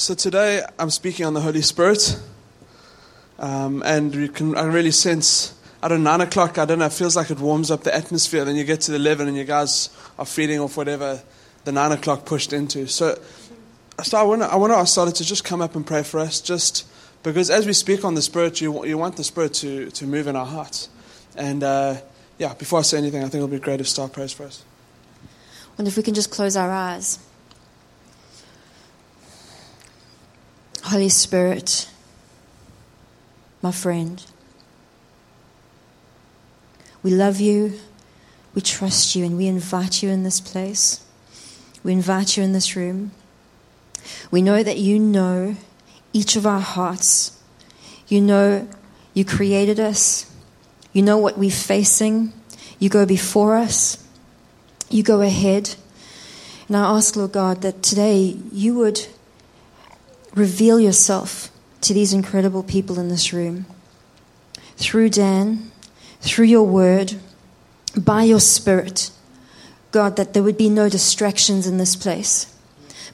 So today I'm speaking on the Holy Spirit, um, and you can I really sense. I don't know, nine o'clock. I don't know. It feels like it warms up the atmosphere. Then you get to the eleven, and you guys are feeding off whatever the nine o'clock pushed into. So, so I want to I want to ask Starter to just come up and pray for us, just because as we speak on the Spirit, you you want the Spirit to to move in our hearts, and uh, yeah. Before I say anything, I think it'll be great if Star prays for us. And if we can just close our eyes. Holy Spirit, my friend, we love you, we trust you, and we invite you in this place. We invite you in this room. We know that you know each of our hearts. You know you created us. You know what we're facing. You go before us. You go ahead. And I ask, Lord God, that today you would reveal yourself to these incredible people in this room through Dan, through your word, by your spirit. God, that there would be no distractions in this place,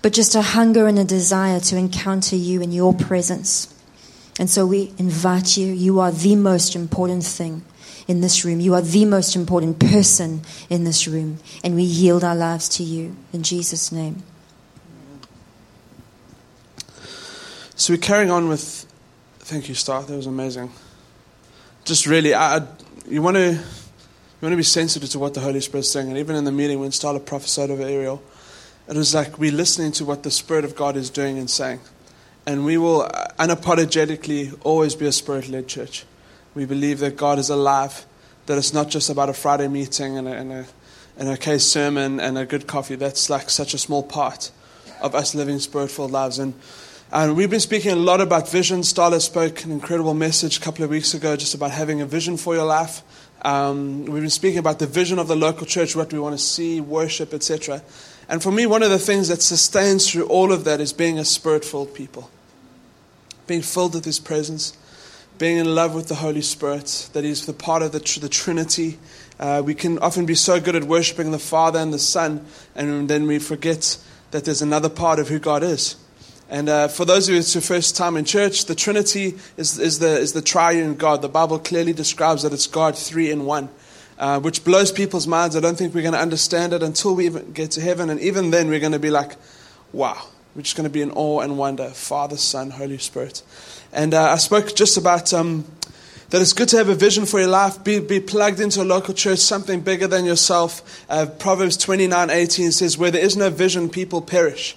but just a hunger and a desire to encounter you in your presence. And so we invite you. You are the most important thing in this room. You are the most important person in this room. And we yield our lives to you. In Jesus' name. So we're carrying on with. Thank you, Star. That was amazing. Just really, I, I, you want to you want to be sensitive to what the Holy Spirit's saying. And even in the meeting when Starla prophesied over Ariel, it was like we're listening to what the Spirit of God is doing and saying. And we will uh, unapologetically always be a spirit led church. We believe that God is alive, that it's not just about a Friday meeting and a, and a, an okay sermon and a good coffee. That's like such a small part of us living spirit filled lives. And and we've been speaking a lot about vision. Starla spoke an incredible message a couple of weeks ago just about having a vision for your life. Um, we've been speaking about the vision of the local church, what we want to see, worship, etc. And for me, one of the things that sustains through all of that is being a spirit filled people, being filled with His presence, being in love with the Holy Spirit, that He's the part of the, the Trinity. Uh, we can often be so good at worshiping the Father and the Son, and then we forget that there's another part of who God is. And uh, for those of you it's your first time in church, the Trinity is, is, the, is the triune God. The Bible clearly describes that it's God three in one, uh, which blows people's minds. I don't think we're going to understand it until we even get to heaven. And even then, we're going to be like, wow. We're just going to be in awe and wonder Father, Son, Holy Spirit. And uh, I spoke just about um, that it's good to have a vision for your life, be, be plugged into a local church, something bigger than yourself. Uh, Proverbs 29 18 says, Where there is no vision, people perish.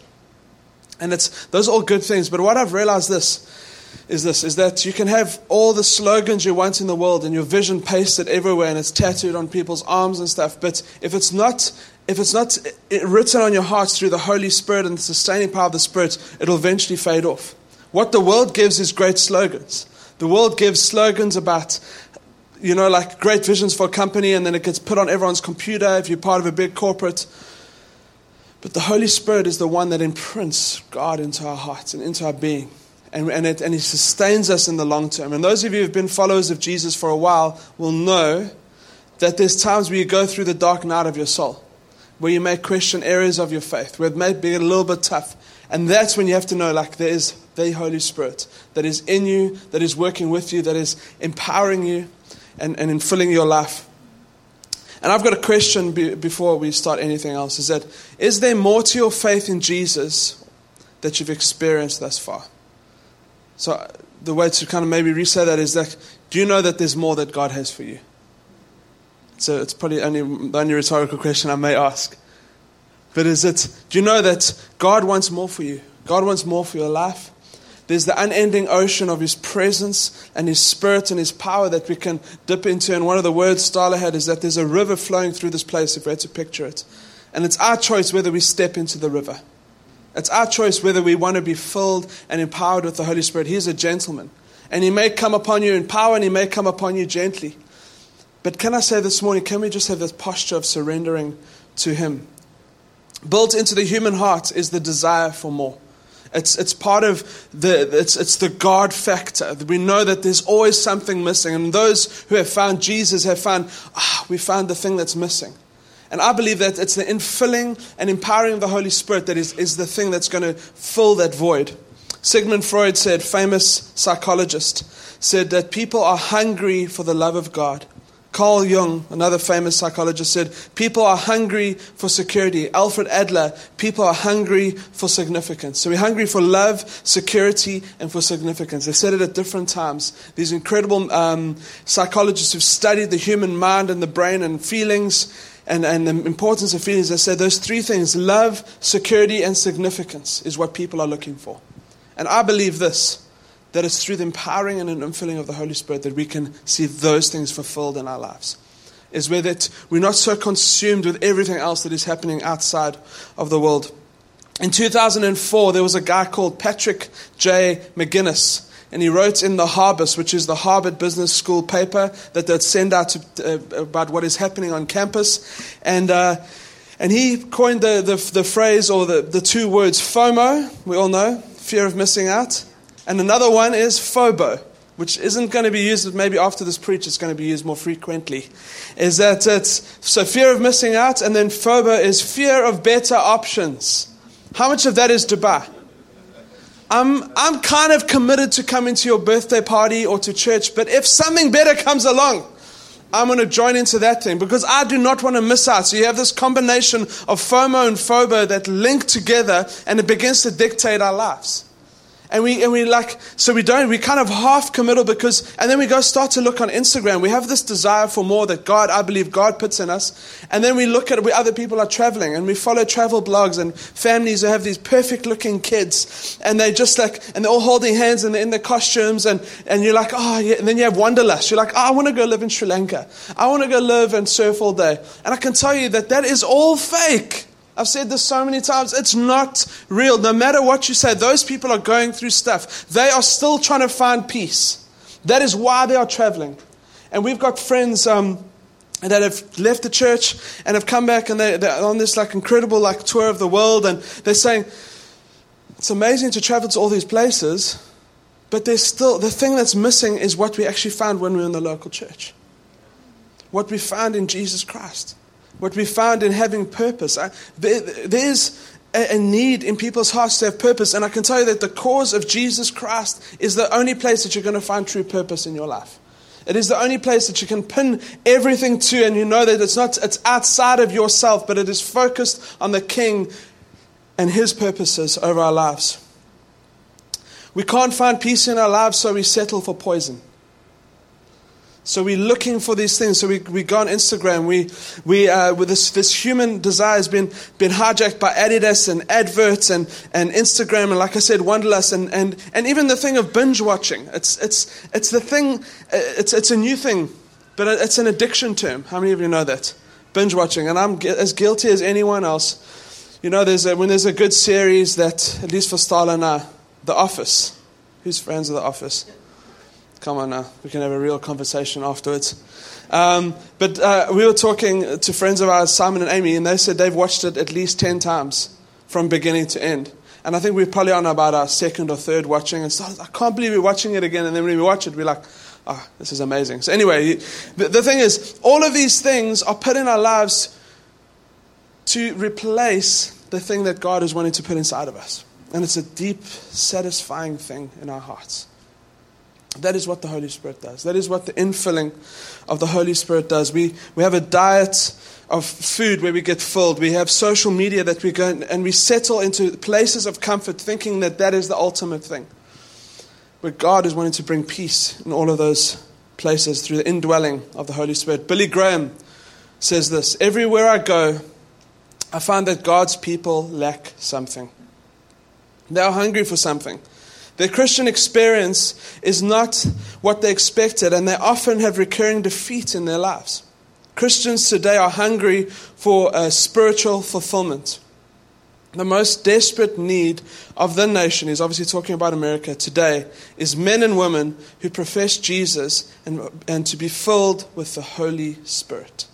And it's those are all good things. But what I've realized this is this is that you can have all the slogans you want in the world and your vision pasted everywhere and it's tattooed on people's arms and stuff. But if it's not if it's not written on your hearts through the Holy Spirit and the sustaining power of the Spirit, it'll eventually fade off. What the world gives is great slogans. The world gives slogans about, you know, like great visions for a company, and then it gets put on everyone's computer if you're part of a big corporate. But the Holy Spirit is the one that imprints God into our hearts and into our being. And, and, it, and He sustains us in the long term. And those of you who have been followers of Jesus for a while will know that there's times where you go through the dark night of your soul, where you may question areas of your faith, where it may be a little bit tough. And that's when you have to know, like, there is the Holy Spirit that is in you, that is working with you, that is empowering you and, and in filling your life. And I've got a question be, before we start anything else is that is there more to your faith in Jesus that you've experienced thus far? So the way to kind of maybe reset that is that do you know that there's more that God has for you? So it's probably only the only rhetorical question I may ask. But is it do you know that God wants more for you? God wants more for your life. There's the unending ocean of His presence and His Spirit and His power that we can dip into. And one of the words Starla had is that there's a river flowing through this place, if we had to picture it. And it's our choice whether we step into the river. It's our choice whether we want to be filled and empowered with the Holy Spirit. He's a gentleman. And He may come upon you in power and He may come upon you gently. But can I say this morning, can we just have this posture of surrendering to Him? Built into the human heart is the desire for more. It's, it's part of the, it's, it's the God factor. We know that there's always something missing. And those who have found Jesus have found, ah, we found the thing that's missing. And I believe that it's the infilling and empowering of the Holy Spirit that is, is the thing that's going to fill that void. Sigmund Freud said, famous psychologist, said that people are hungry for the love of God. Carl Jung, another famous psychologist, said, People are hungry for security. Alfred Adler, people are hungry for significance. So we're hungry for love, security, and for significance. They said it at different times. These incredible um, psychologists who've studied the human mind and the brain and feelings and, and the importance of feelings, they said those three things love, security, and significance is what people are looking for. And I believe this that it's through the empowering and an infilling of the Holy Spirit that we can see those things fulfilled in our lives. Is where that we're not so consumed with everything else that is happening outside of the world. In 2004, there was a guy called Patrick J. McGinnis, and he wrote in the Harbus, which is the Harvard Business School paper that they'd send out to, uh, about what is happening on campus. And, uh, and he coined the, the, the phrase or the, the two words FOMO, we all know, fear of missing out, and another one is FOBO, which isn't going to be used, maybe after this preach, it's going to be used more frequently. Is that it's so fear of missing out, and then FOBO is fear of better options. How much of that is Dubai? I'm, I'm kind of committed to coming to your birthday party or to church, but if something better comes along, I'm going to join into that thing because I do not want to miss out. So you have this combination of FOMO and FOBO that link together and it begins to dictate our lives. And we, and we like, so we don't, we kind of half committal because, and then we go start to look on Instagram. We have this desire for more that God, I believe God puts in us. And then we look at where other people are traveling and we follow travel blogs and families who have these perfect looking kids. And they're just like, and they're all holding hands and they're in their costumes. And, and you're like, oh, yeah. And then you have wanderlust. You're like, oh, I want to go live in Sri Lanka. I want to go live and surf all day. And I can tell you that that is all fake. I've said this so many times. It's not real. No matter what you say, those people are going through stuff. They are still trying to find peace. That is why they are traveling. And we've got friends um, that have left the church and have come back and they, are on this like incredible like tour of the world. And they're saying, it's amazing to travel to all these places, but there's still, the thing that's missing is what we actually found when we were in the local church. What we found in Jesus Christ what we found in having purpose. there's a, need in people's hearts to have purpose, and I can tell you that the cause of Jesus Christ is the only place that you're going to find true purpose in your life. It is the only place that you can pin everything to, and you know that it's not it's outside of yourself, but it is focused on the King and His purposes over our lives. We can't find peace in our lives, so we settle for poison. So we're looking for these things. So we, we go on Instagram. We, we, uh, with this, this human desire has been, been hijacked by Adidas and adverts and, and Instagram. And like I said, Wanderlust and, and, and even the thing of binge watching. It's, it's, it's the thing, uh, it's, it's a new thing, but it's an addiction term. How many of you know that? Binge watching. And I'm as guilty as anyone else. You know, there's a, when there's a good series that, at least for Starla and I, The Office. Who's friends of The Office? Come on now, we can have a real conversation afterwards. Um, but uh, we were talking to friends of ours, Simon and Amy, and they said they've watched it at least 10 times from beginning to end. And I think we're probably on about our second or third watching. And so I can't believe we're watching it again. And then when we watch it, we're like, oh, this is amazing. So, anyway, the, the thing is, all of these things are put in our lives to replace the thing that God is wanting to put inside of us. And it's a deep, satisfying thing in our hearts. That is what the Holy Spirit does. That is what the infilling of the Holy Spirit does. We, we have a diet of food where we get filled. We have social media that we go and we settle into places of comfort thinking that that is the ultimate thing. But God is wanting to bring peace in all of those places through the indwelling of the Holy Spirit. Billy Graham says this Everywhere I go, I find that God's people lack something. They are hungry for something. Their Christian experience is not what they expected, and they often have recurring defeat in their lives. Christians today are hungry for a spiritual fulfillment. The most desperate need of the nation is obviously talking about America today is men and women who profess Jesus and, and to be filled with the Holy Spirit.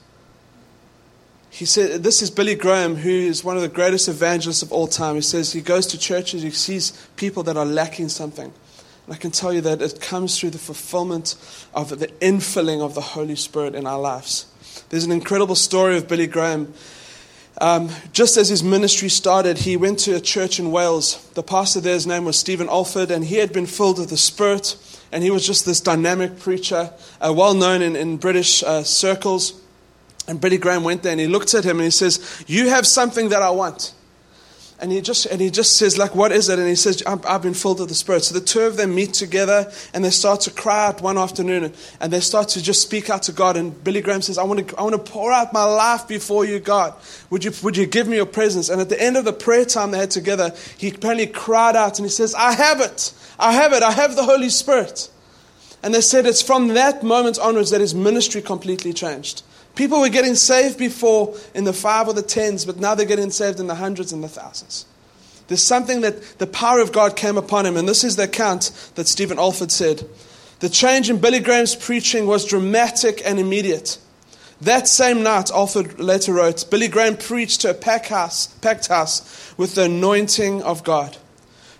He said, This is Billy Graham, who is one of the greatest evangelists of all time. He says he goes to churches, he sees people that are lacking something. And I can tell you that it comes through the fulfillment of the infilling of the Holy Spirit in our lives. There's an incredible story of Billy Graham. Um, just as his ministry started, he went to a church in Wales. The pastor there's name was Stephen Olford, and he had been filled with the Spirit, and he was just this dynamic preacher, uh, well known in, in British uh, circles. And Billy Graham went there and he looked at him and he says, You have something that I want. And he just and he just says, like, what is it? And he says, I've been filled with the Spirit. So the two of them meet together and they start to cry out one afternoon and they start to just speak out to God. And Billy Graham says, I want to I want to pour out my life before you, God. Would you would you give me your presence? And at the end of the prayer time they had together, he apparently cried out and he says, I have it. I have it. I have the Holy Spirit. And they said it's from that moment onwards that his ministry completely changed. People were getting saved before in the five or the tens, but now they're getting saved in the hundreds and the thousands. There's something that the power of God came upon him, and this is the account that Stephen Olford said. The change in Billy Graham's preaching was dramatic and immediate. That same night, Olford later wrote, Billy Graham preached to a packed house, packed house with the anointing of God.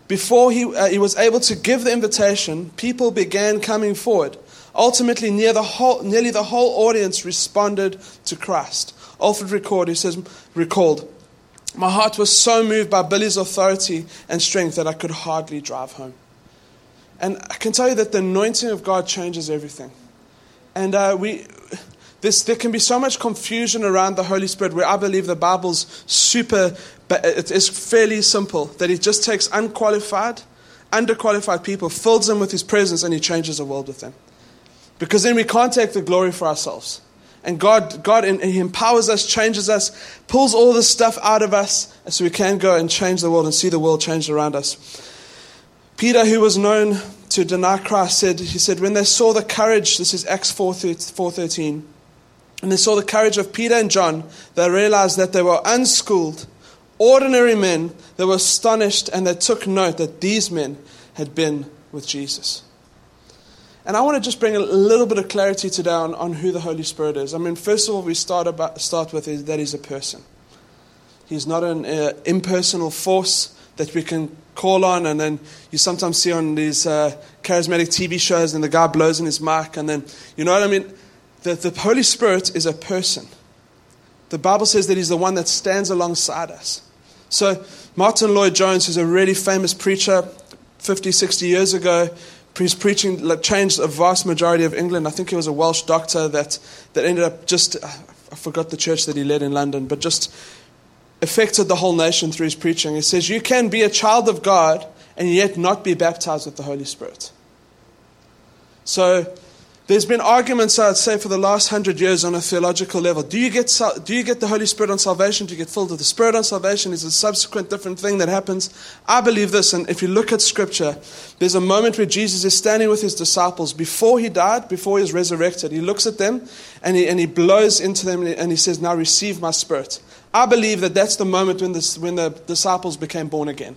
Before he, uh, he was able to give the invitation, people began coming forward. Ultimately, near the whole, nearly the whole audience responded to Christ. Olford record, he says, recalled, My heart was so moved by Billy's authority and strength that I could hardly drive home. And I can tell you that the anointing of God changes everything. And uh, we, this, there can be so much confusion around the Holy Spirit where I believe the Bible's super, it is fairly simple, that He just takes unqualified, underqualified people, fills them with His presence, and He changes the world with them. Because then we can't take the glory for ourselves. And God, God He empowers us, changes us, pulls all this stuff out of us so we can go and change the world and see the world changed around us. Peter, who was known to deny Christ, said, he said, when they saw the courage, this is Acts 4.13, and they saw the courage of Peter and John, they realized that they were unschooled, ordinary men. They were astonished and they took note that these men had been with Jesus. And I want to just bring a little bit of clarity today on, on who the Holy Spirit is. I mean, first of all, we start, about, start with is that He's a person. He's not an uh, impersonal force that we can call on, and then you sometimes see on these uh, charismatic TV shows, and the guy blows in his mic, and then, you know what I mean? The, the Holy Spirit is a person. The Bible says that He's the one that stands alongside us. So, Martyn Lloyd-Jones, who's a really famous preacher 50, 60 years ago, He's preaching, changed a vast majority of England. I think he was a Welsh doctor that, that ended up just, I forgot the church that he led in London, but just affected the whole nation through his preaching. He says, You can be a child of God and yet not be baptized with the Holy Spirit. So, there's been arguments, I'd say, for the last hundred years on a theological level. Do you, get, do you get the Holy Spirit on salvation? Do you get filled with the Spirit on salvation? Is a subsequent different thing that happens? I believe this, and if you look at Scripture, there's a moment where Jesus is standing with his disciples before he died, before he was resurrected. He looks at them and he, and he blows into them and he says, Now receive my Spirit. I believe that that's the moment when, this, when the disciples became born again.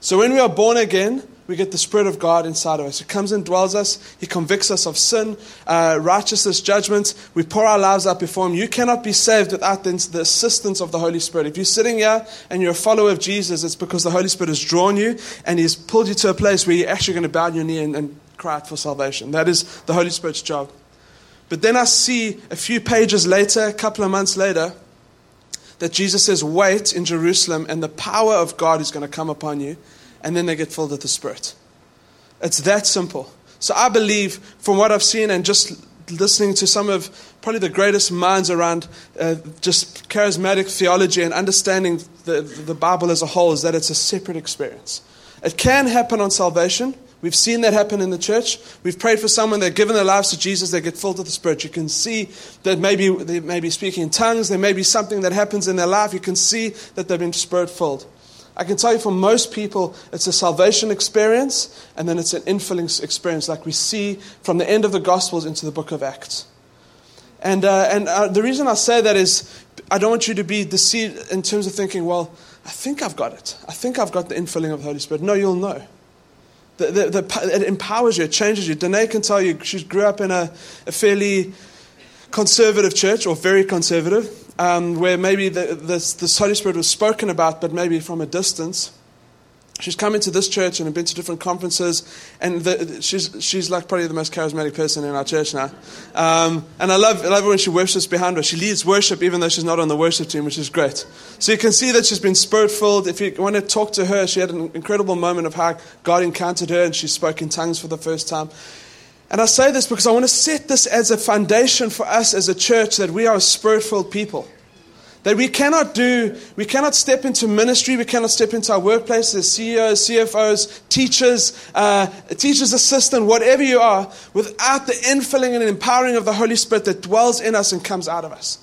So when we are born again, we get the Spirit of God inside of us. He comes and dwells us. He convicts us of sin, uh, righteousness, judgment. We pour our lives out before Him. You cannot be saved without the, the, assistance of the Holy Spirit. If you're sitting here and you're a follower of Jesus, it's because the Holy Spirit has drawn you and He's pulled you to a place where you're actually going to bow your knee and, and cry out for salvation. That is the Holy Spirit's job. But then I see a few pages later, a couple of months later, that Jesus says, Wait in Jerusalem, and the power of God is going to come upon you and then they get filled with the Spirit. It's that simple. So I believe, from what I've seen and just listening to some of probably the greatest minds around uh, just charismatic theology and understanding the, the Bible as a whole, is that it's a separate experience. It can happen on salvation. We've seen that happen in the church. We've prayed for someone, they've given their lives to Jesus, they get filled with the Spirit. You can see that maybe they may be speaking in tongues, there may be something that happens in their life. You can see that they've been Spirit filled. I can tell you for most people, it's a salvation experience and then it's an infilling experience, like we see from the end of the Gospels into the book of Acts. And, uh, and uh, the reason I say that is I don't want you to be deceived in terms of thinking, well, I think I've got it. I think I've got the infilling of the Holy Spirit. No, you'll know. The, the, the, it empowers you, it changes you. Danae can tell you she grew up in a, a fairly conservative church, or very conservative um, where maybe the, this, this Holy Spirit was spoken about, but maybe from a distance. she's come into this church and been to different conferences, and the, she's, she's like probably the most charismatic person in our church now. Um, and I love, I love when she worships behind her. She leads worship even though she's not on the worship team, which is great. So you can see that she's been spirit filled. If you want to talk to her, she had an incredible moment of how God encountered her and she spoke in tongues for the first time. And I say this because I want to set this as a foundation for us as a church that we are a spirit filled people. That we cannot do, we cannot step into ministry, we cannot step into our workplaces, CEOs, CFOs, teachers, uh, teacher's assistant, whatever you are, without the infilling and empowering of the Holy Spirit that dwells in us and comes out of us.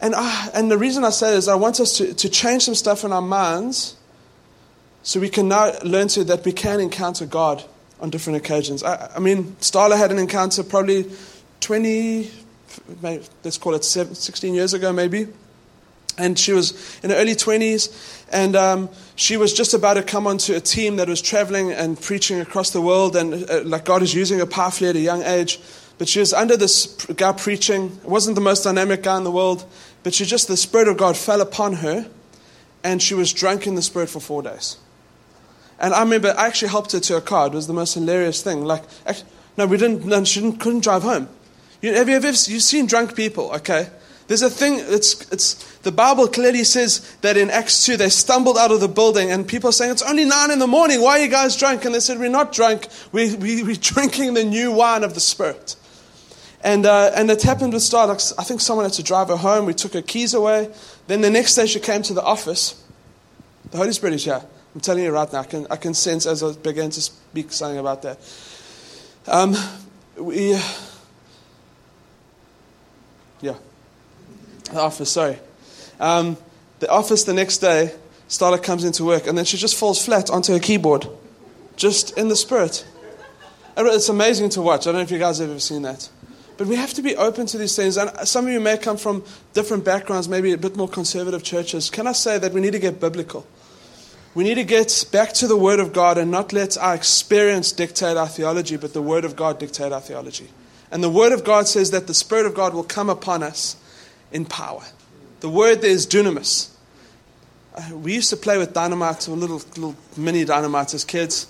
And, uh, and the reason I say this, I want us to, to change some stuff in our minds so we can now learn to that we can encounter God on different occasions. I, I mean, Starla had an encounter probably 20, maybe, let's call it 16 years ago, maybe. And she was in her early 20s, and um, she was just about to come onto a team that was traveling and preaching across the world, and uh, like God is using her powerfully at a young age. But she was under this guy preaching. It wasn't the most dynamic guy in the world, but she just, the Spirit of God fell upon her, and she was drunk in the Spirit for four days. And I remember I actually helped her to a car. It was the most hilarious thing. Like, actually, no, we didn't, no, she didn't, couldn't drive home. You, have you ever you've seen drunk people? Okay, there's a thing. It's it's the Bible clearly says that in Acts two they stumbled out of the building and people are saying it's only nine in the morning. Why are you guys drunk? And they said we're not drunk. We we we're drinking the new wine of the Spirit. And uh, and it happened with Starbucks. I think someone had to drive her home. We took her keys away. Then the next day she came to the office. The Holy Spirit is here. I'm telling you right now. I can I can sense as I begin to speak something about that. Um, we yeah. The office, sorry. Um, the office the next day, Starla comes into work, and then she just falls flat onto her keyboard, just in the spirit. It's amazing to watch. I don't know if you guys have ever seen that. But we have to be open to these things. And some of you may come from different backgrounds, maybe a bit more conservative churches. Can I say that we need to get biblical? We need to get back to the Word of God and not let our experience dictate our theology, but the Word of God dictate our theology. And the Word of God says that the Spirit of God will come upon us in power. The word there is dunamis. Uh, we used to play with dynamite, little, little mini dynamite as kids.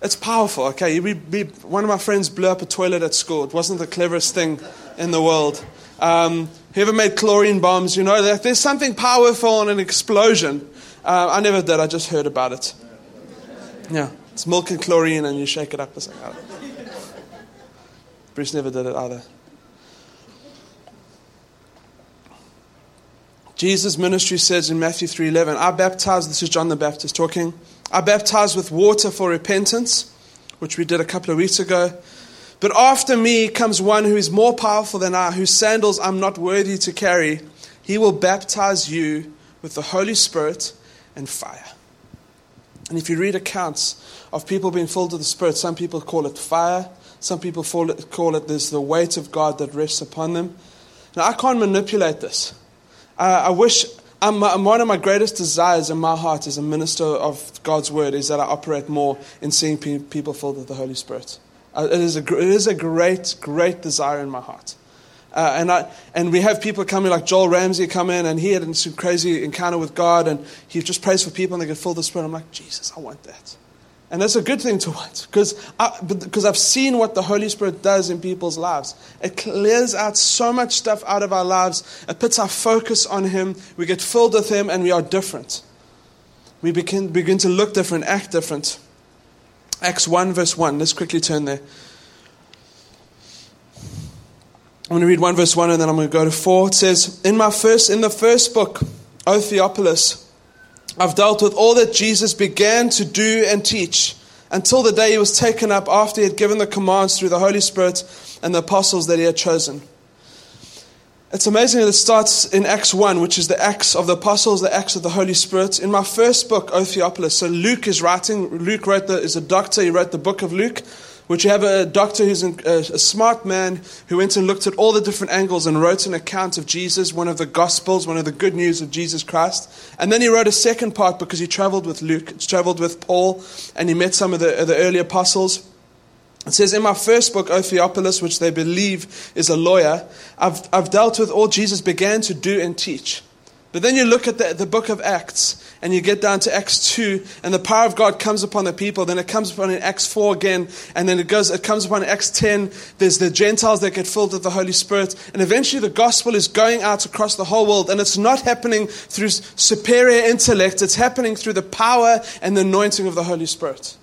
It's powerful, okay? We, we, one of my friends blew up a toilet at school. It wasn't the cleverest thing in the world. Um, whoever made chlorine bombs, you know, that. there's something powerful in an explosion. Uh, I never did, I just heard about it. Yeah, it's milk and chlorine, and you shake it up or something. Bruce never did it either. Jesus' ministry says in Matthew 3:11, "I baptize." This is John the Baptist talking. I baptize with water for repentance, which we did a couple of weeks ago. But after me comes one who is more powerful than I, whose sandals I'm not worthy to carry. He will baptize you with the Holy Spirit and fire. And if you read accounts of people being filled with the Spirit, some people call it fire, some people call it, there's the weight of God that rests upon them. Now, I can't manipulate this. Uh, I wish, I'm, one of my greatest desires in my heart as a minister of God's word is that I operate more in seeing pe- people filled with the Holy Spirit. Uh, it, is a, it is a great, great desire in my heart. Uh, and, I, and we have people coming like Joel Ramsey come in and he had a crazy encounter with God and he just prays for people and they get filled with the Spirit. I'm like, Jesus, I want that. And that's a good thing to want because because I've seen what the Holy Spirit does in people's lives. It clears out so much stuff out of our lives. It puts our focus on Him. We get filled with Him and we are different. We begin, begin to look different, act different. Acts 1, verse 1. Let's quickly turn there. I'm going to read 1 verse 1 and then I'm going to go to 4. It says, In my first in the first book, O Theophilus, I've dealt with all that Jesus began to do and teach until the day he was taken up after he had given the commands through the Holy Spirit and the apostles that he had chosen. It's amazing that it starts in Acts 1, which is the Acts of the Apostles, the Acts of the Holy Spirit. In my first book, O Theophilus, so Luke is writing, Luke wrote the, is a doctor, he wrote the book of Luke which you have a doctor who's a, smart man who went and looked at all the different angles and wrote an account of Jesus, one of the Gospels, one of the good news of Jesus Christ. And then he wrote a second part because he traveled with Luke, traveled with Paul, and he met some of the, the early apostles. It says, In my first book, O Theophilus, which they believe is a lawyer, I've, I've dealt with all Jesus began to do and teach. But then you look at the, the book of Acts and you get down to Acts 2 and the power of God comes upon the people. Then it comes upon in Acts 4 again and then it goes, it comes upon Acts 10. There's the Gentiles that get filled with the Holy Spirit. And eventually the gospel is going out across the whole world and it's not happening through superior intellect. It's happening through the power and the anointing of the Holy Spirit.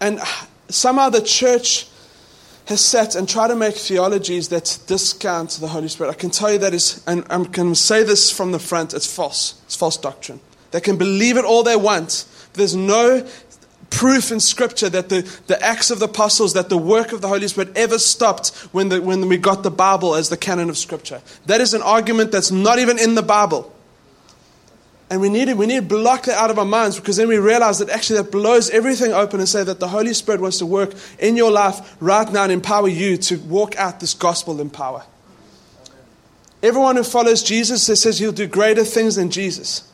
And somehow the church sat and tried to make theologies that discount the Holy Spirit. I can tell you that is, and I can say this from the front, it's false. It's false doctrine. They can believe it all they want. There's no proof in Scripture that the, the acts of the apostles, that the work of the Holy Spirit ever stopped when, the, when we got the Bible as the canon of Scripture. That is an argument that's not even in the Bible. And we need, to, we need to block that out of our minds because then we realize that actually that blows everything open and say that the Holy Spirit wants to work in your life right now and empower you to walk out this gospel in power. Everyone who follows Jesus says he'll do greater things than Jesus.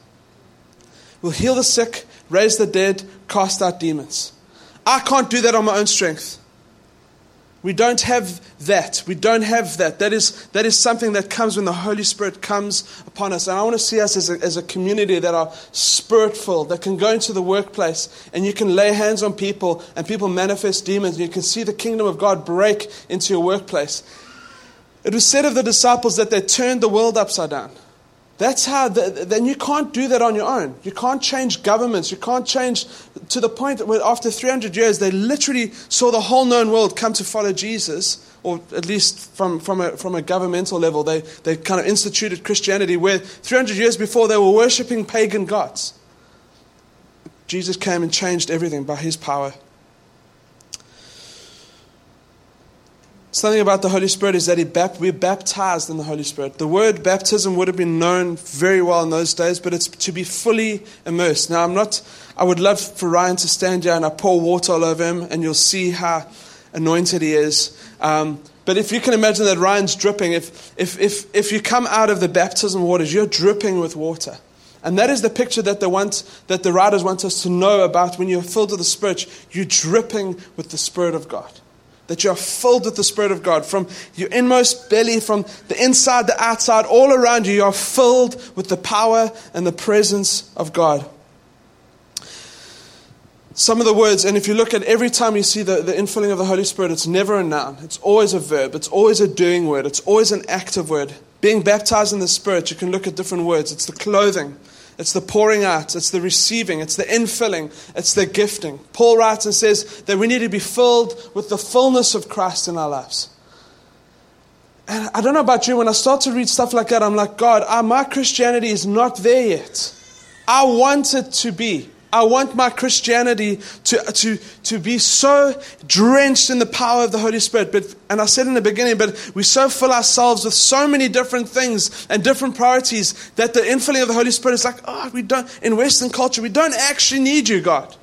Will heal the sick, raise the dead, cast out demons. I can't do that on my own strength. We don't have that. We don't have that. That is, that is something that comes when the Holy Spirit comes upon us. And I want to see us as a, as a community that are spirit filled, that can go into the workplace and you can lay hands on people and people manifest demons and you can see the kingdom of God break into your workplace. It was said of the disciples that they turned the world upside down. That's how, the, then you can't do that on your own. You can't change governments. You can't change to the point where after 300 years, they literally saw the whole known world come to follow Jesus, or at least from, from, a, from a governmental level. They, they kind of instituted Christianity where 300 years before they were worshipping pagan gods. Jesus came and changed everything by his power. Something about the Holy Spirit is that bap- we're baptized in the Holy Spirit. The word baptism would have been known very well in those days, but it's to be fully immersed. Now, I'm not, I would love for Ryan to stand here and I pour water all over him, and you'll see how anointed he is. Um, but if you can imagine that Ryan's dripping, if, if, if, if you come out of the baptism waters, you're dripping with water. And that is the picture that, they want, that the writers want us to know about when you're filled with the Spirit. You're dripping with the Spirit of God that you are filled with the Spirit of God. From your inmost belly, from the inside, the outside, all around you, you are filled with the power and the presence of God. Some of the words, and if you look at every time you see the, the infilling of the Holy Spirit, it's never a noun. It's always a verb. It's always a doing word. It's always an active word. Being baptized in the Spirit, you can look at different words. It's the clothing. It's the pouring out, it's the receiving, it's the infilling, it's the gifting. Paul writes and says that we need to be filled with the fullness of Christ in our lives. And I don't know about you, when I start to read stuff like that, I'm like, God, uh, my Christianity is not there yet. I want it to be. I want my Christianity to, to, to be so drenched in the power of the Holy Spirit. But, and I said in the beginning, but we so fill ourselves with so many different things and different priorities that the infilling of the Holy Spirit is like, oh, we don't, in Western culture, we don't actually need you, God.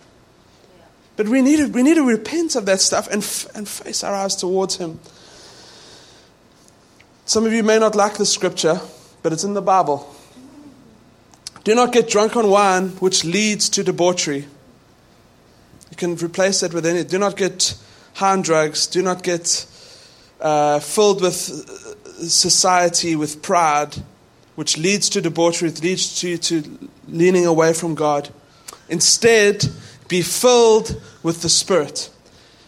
But we need to, we need to repent of that stuff and, and face our eyes towards Him. Some of you may not like the scripture, but it's in the Bible. Do not get drunk on wine, which leads to debauchery. You can replace that with any. Do not get high on drugs. Do not get uh, filled with society, with pride, which leads to debauchery, it leads to, to leaning away from God. Instead, be filled with the Spirit.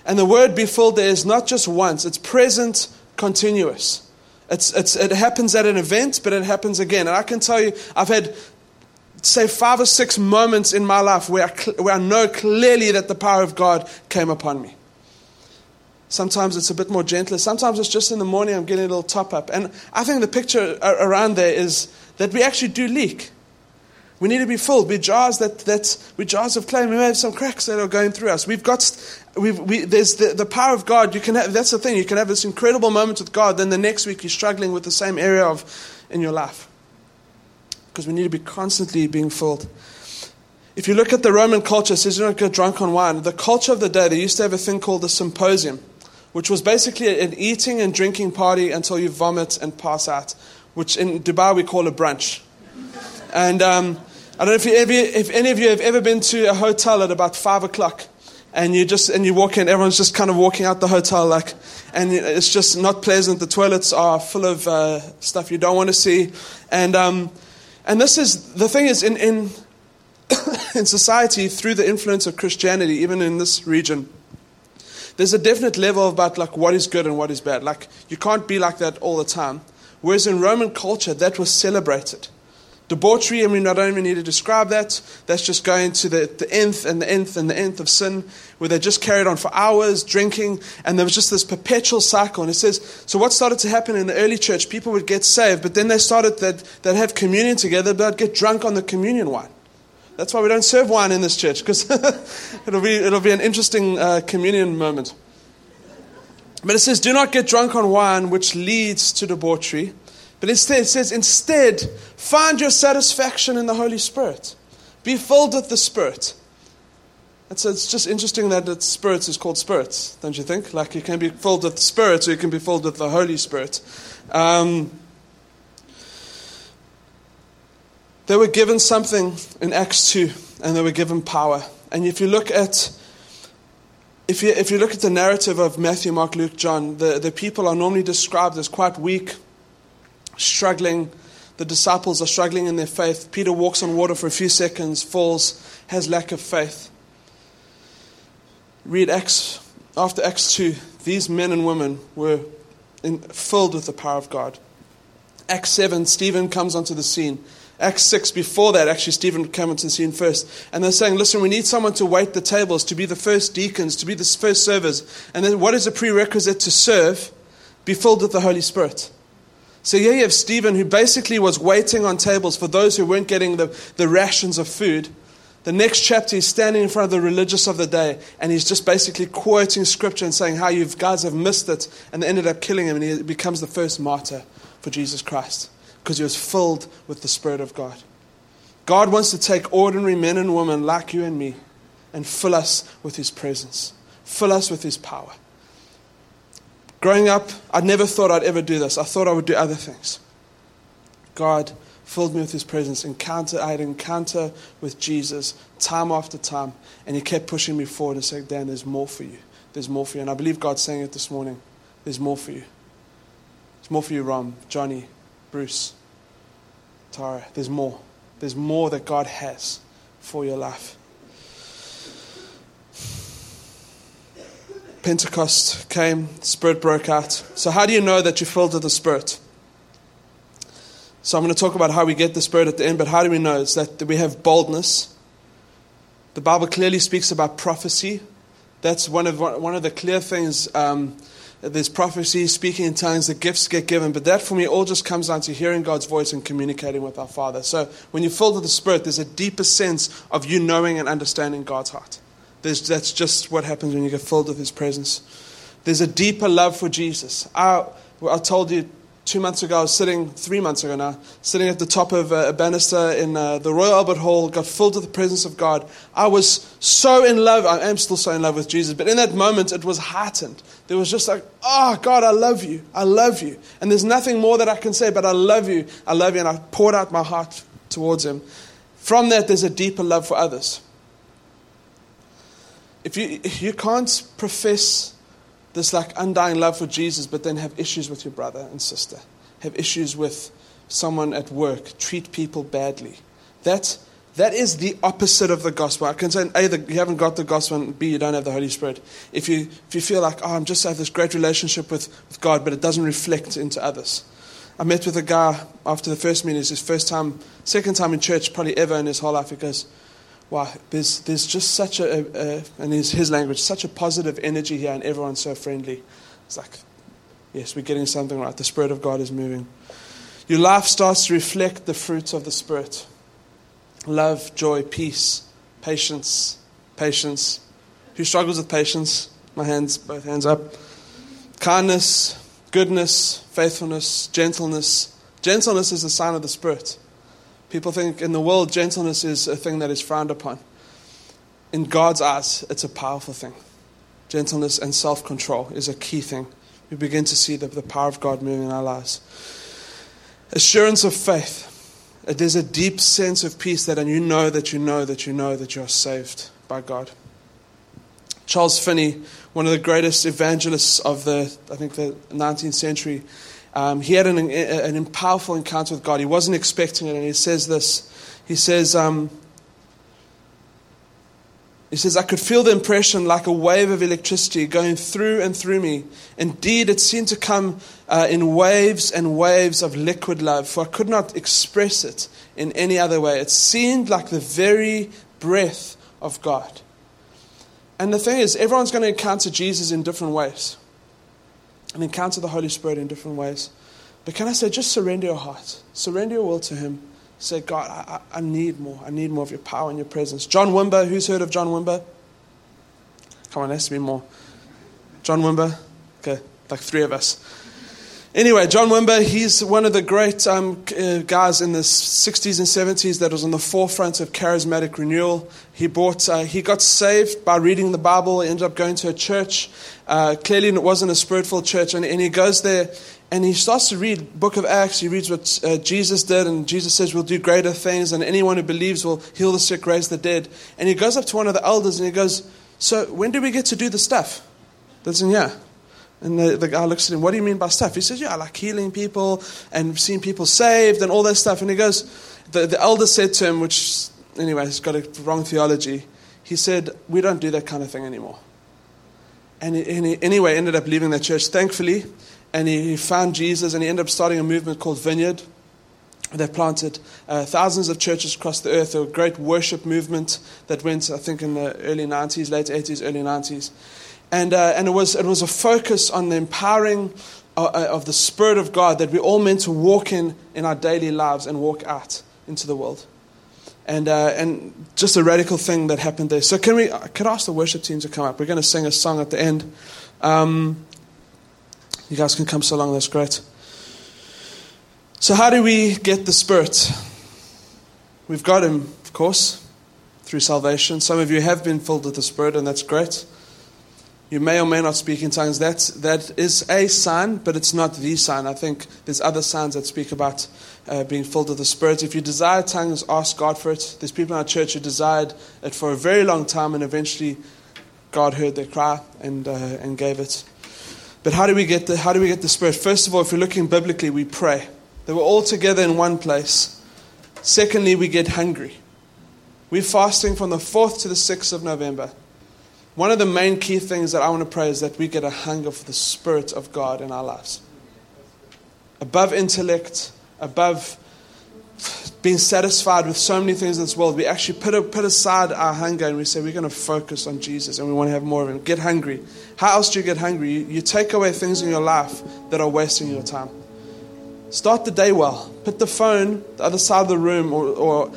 And the word be filled there is not just once, it's present, continuous. It's, it's, it happens at an event, but it happens again. And I can tell you, I've had say, five or six moments in my life where I, where I know clearly that the power of God came upon me. Sometimes it's a bit more gentler. Sometimes it's just in the morning I'm getting a little top up. And I think the picture around there is that we actually do leak. We need to be filled. We're jars that, that we're jars of clay. We may have some cracks that are going through us. We've got, we've, we, there's the, the power of God. You can have, that's the thing. You can have this incredible moment with God. Then the next week you're struggling with the same area of in your life because we need to be constantly being filled. If you look at the Roman culture, it says you don't get drunk on wine. The culture of the day, they used to have a thing called the symposium, which was basically an eating and drinking party until you vomit and pass out, which in Dubai we call a brunch. And um, I don't know if, you, if any of you have ever been to a hotel at about five o'clock and you just and you walk in, everyone's just kind of walking out the hotel like, and it's just not pleasant. The toilets are full of uh, stuff you don't want to see, and um, And this is the thing is in, in, in society, through the influence of Christianity, even in this region, there's a definite level about like what is good and what is bad. Like you can't be like that all the time. Whereas in Roman culture, that was celebrated. Debauchery, I mean, I don't even need to describe that. That's just going to the, the nth and the nth and the nth of sin, where they just carried on for hours drinking, and there was just this perpetual cycle. And it says, so what started to happen in the early church, people would get saved, but then they started that they'd have communion together, but they'd get drunk on the communion wine. That's why we don't serve wine in this church, because it'll, be, it'll be an interesting uh, communion moment. But it says, do not get drunk on wine, which leads to debauchery but instead, it says, instead, find your satisfaction in the Holy Spirit. Be filled with the Spirit. And so it's just interesting that the Spirit is called spirits, don't you think? Like you can be filled with the Spirit or you can be filled with the Holy Spirit. Um, they were given something in Acts 2, and they were given power. And if you look at if you, if you look at the narrative of Matthew, Mark, Luke, John, the, the people are normally described as quite weak, struggling. The disciples are struggling in their faith. Peter walks on water for a few seconds, falls, has lack of faith. Read Acts, after Acts 2, these men and women were in, filled with the power of God. Acts 7, Stephen comes onto the scene. Acts 6, before that, actually, Stephen came onto the scene first. And they're saying, listen, we need someone to wait the tables, to be the first deacons, to be the first servers. And then what is a prerequisite to serve? Be filled with the Holy Spirit. So here you have Stephen, who basically was waiting on tables for those who weren't getting the, the rations of food. The next chapter, he's standing in front of the religious of the day, and he's just basically quoting scripture and saying how you guys have missed it, and they ended up killing him, and he becomes the first martyr for Jesus Christ because he was filled with the Spirit of God. God wants to take ordinary men and women like you and me and fill us with his presence, fill us with his power. Growing up, I never thought I'd ever do this. I thought I would do other things. God filled me with his presence. Encounter, I had encounter with Jesus time after time. And he kept pushing me forward and saying, Dan, there's more for you. There's more for you. And I believe God's saying it this morning. There's more for you. There's more for you, Rom, Johnny, Bruce, Tara. There's more. There's more that God has for your life. Pentecost came, Spirit broke out. So, how do you know that you're filled with the Spirit? So, I'm going to talk about how we get the Spirit at the end, but how do we know? It's that we have boldness. The Bible clearly speaks about prophecy. That's one of, one of the clear things. Um, there's prophecy, speaking in tongues, the gifts get given, but that for me all just comes down to hearing God's voice and communicating with our Father. So, when you're filled with the Spirit, there's a deeper sense of you knowing and understanding God's heart. There's, that's just what happens when you get filled with His presence. There's a deeper love for Jesus. I, I told you two months ago, I was sitting, three months ago now, sitting at the top of a, banister in uh, the Royal Albert Hall, got filled with the presence of God. I was so in love. I am still so in love with Jesus, but in that moment, it was heightened. There was just like, oh, God, I love you. I love you. And there's nothing more that I can say, but I love you. I love you. And I poured out my heart towards Him. From that, there's a deeper love for others if you, you can't profess this like undying love for Jesus, but then have issues with your brother and sister, have issues with someone at work, treat people badly, that, that is the opposite of the gospel. I can say that you haven't got the gospel, and B, you don't have the Holy Spirit. If you, if you feel like, oh, I'm just have this great relationship with, with God, but it doesn't reflect into others. I met with a guy after the first meeting, it's his first time, second time in church, probably ever in his whole life. He goes, wow, there's, there's just such a, a, in his, his language, such a positive energy here and everyone's so friendly. It's like, yes, we're getting something right. The Spirit of God is moving. Your life starts to reflect the fruits of the Spirit love, joy, peace, patience, patience. Who struggles with patience? My hands, both hands up. Kindness, goodness, faithfulness, gentleness. Gentleness is a sign of the Spirit. People think in the world, gentleness is a thing that is frowned upon. In God's eyes, it's a powerful thing. Gentleness and self control is a key thing. We begin to see the, the power of God moving in our lives. Assurance of faith. There's a deep sense of peace that, and you know that you know that you know that you are saved by God. Charles Finney, one of the greatest evangelists of the, I think, the 19th century, Um, he had an, an powerful encounter with God. He wasn't expecting it, and he says this. He says, um, he says, I could feel the impression like a wave of electricity going through and through me. Indeed, it seemed to come uh, in waves and waves of liquid love, for I could not express it in any other way. It seemed like the very breath of God. And the thing is, everyone's going to encounter Jesus in different ways and encounter the Holy Spirit in different ways. But can I say, just surrender your heart, surrender your will to Him. Say, God, I, I need more. I need more of your power and your presence. John Wimber, who's heard of John Wimber? Come on, there has to be more. John Wimber? Okay, like three of us. Anyway, John Wimber, he's one of the great um, uh, guys in the 60s and 70s that was on the forefront of charismatic renewal. He, bought, uh, he got saved by reading the Bible, he ended up going to a church. Uh, clearly, it wasn't a spiritual church, and, and he goes there and he starts to read book of acts he reads what uh, jesus did and jesus says we'll do greater things and anyone who believes will heal the sick raise the dead and he goes up to one of the elders and he goes so when do we get to do the stuff that's in here and the, the guy looks at him what do you mean by stuff he says yeah I like healing people and seeing people saved and all that stuff and he goes the, the elder said to him which anyway he's got a wrong theology he said we don't do that kind of thing anymore and, he, and he, anyway ended up leaving that church thankfully and he, he found Jesus and he ended up starting a movement called Vineyard. They planted uh, thousands of churches across the earth. A great worship movement that went, I think, in the early 90s, late 80s, early 90s. And, uh, and it, was, it was a focus on the empowering of, uh, uh, of the Spirit of God that we're all meant to walk in in our daily lives and walk out into the world. And, uh, and just a radical thing that happened there. So, can we, could I ask the worship team to come up? We're going to sing a song at the end. Um, you guys can come so long, that's great. So, how do we get the Spirit? We've got Him, of course, through salvation. Some of you have been filled with the Spirit, and that's great. You may or may not speak in tongues. That's, that is a sign, but it's not the sign. I think there's other signs that speak about uh, being filled with the Spirit. If you desire tongues, ask God for it. There's people in our church who desired it for a very long time, and eventually God heard their cry and, uh, and gave it. But how do we get the, how do we get the Spirit? First of all, if we're looking biblically, we pray. They were all together in one place. Secondly, we get hungry. We're fasting from the 4th to the 6th of November. One of the main key things that I want to pray is that we get a hunger for the Spirit of God in our lives. Above intellect, above being satisfied with so many things in this world, we actually put, a, put aside our hunger and we say we're going to focus on Jesus and we want to have more of Him. Get hungry. How else do you get hungry? You, you take away things in your life that are wasting your time. Start the day well. Put the phone the other side of the room, or, or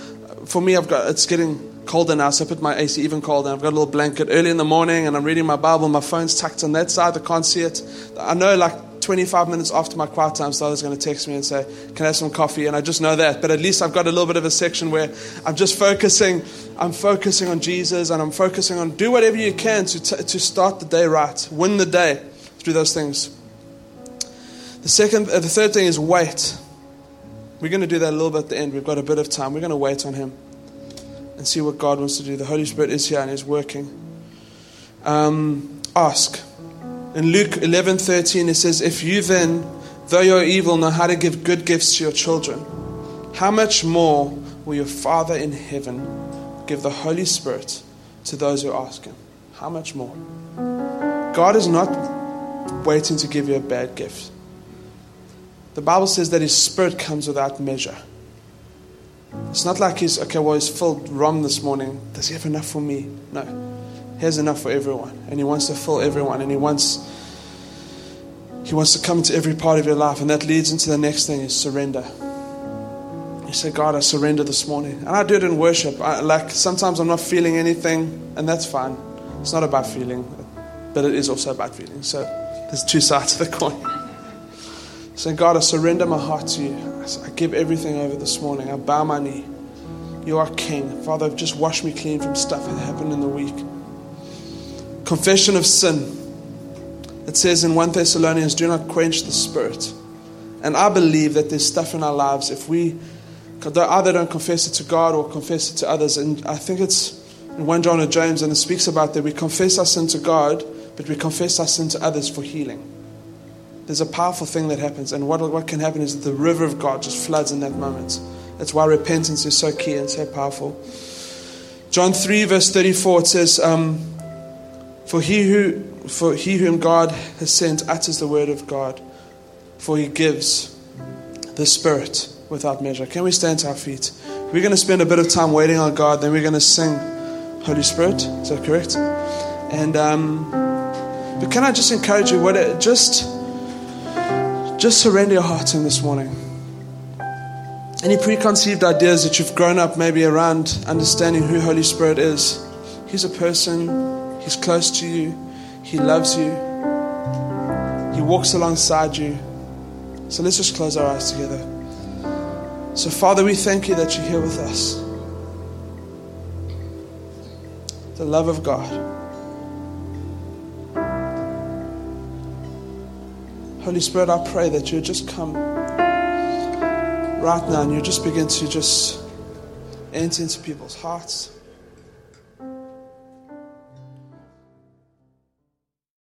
for me, I've got it's getting colder now, so I put my AC even colder. I've got a little blanket early in the morning, and I'm reading my Bible. My phone's tucked on that side. I can't see it. I know, like 25 minutes after my quiet time, Starla's going to text me and say, Can I have some coffee? And I just know that. But at least I've got a little bit of a section where I'm just focusing. I'm focusing on Jesus and I'm focusing on do whatever you can to, t- to start the day right, win the day through those things. The second, uh, the third thing is wait. We're going to do that a little bit at the end. We've got a bit of time. We're going to wait on Him and see what God wants to do. The Holy Spirit is here and is working. Um, ask. In Luke 11:13 it says, "If you then, though you're evil, know how to give good gifts to your children, how much more will your Father in heaven give the Holy Spirit to those who ask him?" How much more? God is not waiting to give you a bad gift. The Bible says that his spirit comes without measure. It's not like he's, okay, well, he's filled rum this morning. Does he have enough for me? No. He has enough for everyone, and He wants to fill everyone, and He wants He wants to come into every part of your life, and that leads into the next thing is surrender. You say, God, I surrender this morning, and I do it in worship. I, like sometimes I'm not feeling anything, and that's fine. It's not about feeling, but it is also about feeling. So there's two sides of the coin. Saying, God, I surrender my heart to you. I give everything over this morning. I bow my knee. You are King. Father, just wash me clean from stuff that happened in the week. Confession of sin. It says in 1 Thessalonians, do not quench the spirit. And I believe that there's stuff in our lives if we either don't confess it to God or confess it to others. And I think it's in 1 John or James, and it speaks about that we confess our sin to God, but we confess our sin to others for healing. There's a powerful thing that happens. And what, what can happen is the river of God just floods in that moment. That's why repentance is so key and so powerful. John 3, verse 34, it says, um, for, he who, for he whom God has sent utters the word of God, for he gives the Spirit without measure. Can we stand to our feet? We're going to spend a bit of time waiting on God, then we're going to sing Holy Spirit. Is that correct? And um, but can I just encourage you? What it, just just surrender your heart to Him this morning. Any preconceived ideas that you've grown up maybe around understanding who Holy Spirit is? He's a person. He's close to you. He loves you. He walks alongside you. So let's just close our eyes together. So, Father, we thank you that you're here with us. The love of God. Holy Spirit, I pray that you just come right now and you just begin to just enter into people's hearts.